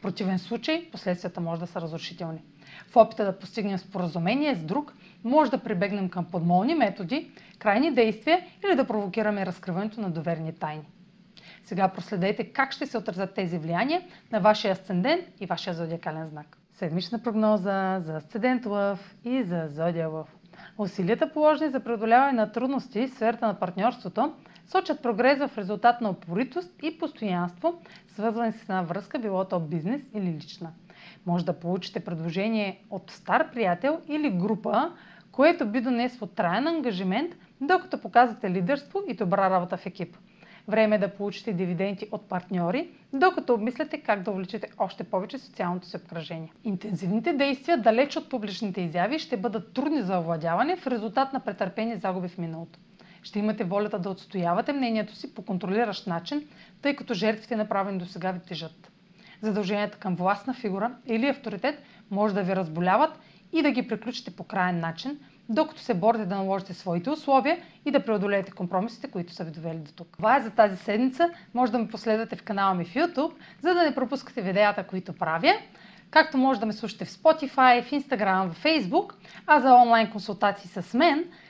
В противен случай последствията може да са разрушителни. В опита да постигнем споразумение с друг, може да прибегнем към подмолни методи, крайни действия или да провокираме разкриването на доверни тайни. Сега проследете как ще се отразят тези влияния на вашия асцендент и вашия зодиакален знак. Седмична прогноза за асцендент Лъв и за зодия Лъв. Усилията положени за преодоляване на трудности в сферата на партньорството сочат прогрес в резултат на упоритост и постоянство, свързвани с една връзка, било то бизнес или лична. Може да получите предложение от стар приятел или група, което би донесло траен ангажимент, докато показвате лидерство и добра работа в екип. Време е да получите дивиденти от партньори, докато обмисляте как да увлечете още повече социалното си обкръжение. Интензивните действия, далеч от публичните изяви, ще бъдат трудни за овладяване в резултат на претърпени загуби в миналото. Ще имате волята да отстоявате мнението си по контролиращ начин, тъй като жертвите направени до сега ви тежат. Задълженията към властна фигура или авторитет може да ви разболяват и да ги приключите по крайен начин, докато се борите да наложите своите условия и да преодолеете компромисите, които са ви довели до тук. Това е за тази седмица. Може да ме последвате в канала ми в YouTube, за да не пропускате видеята, които правя. Както може да ме слушате в Spotify, в Instagram, в Facebook, а за онлайн консултации с мен,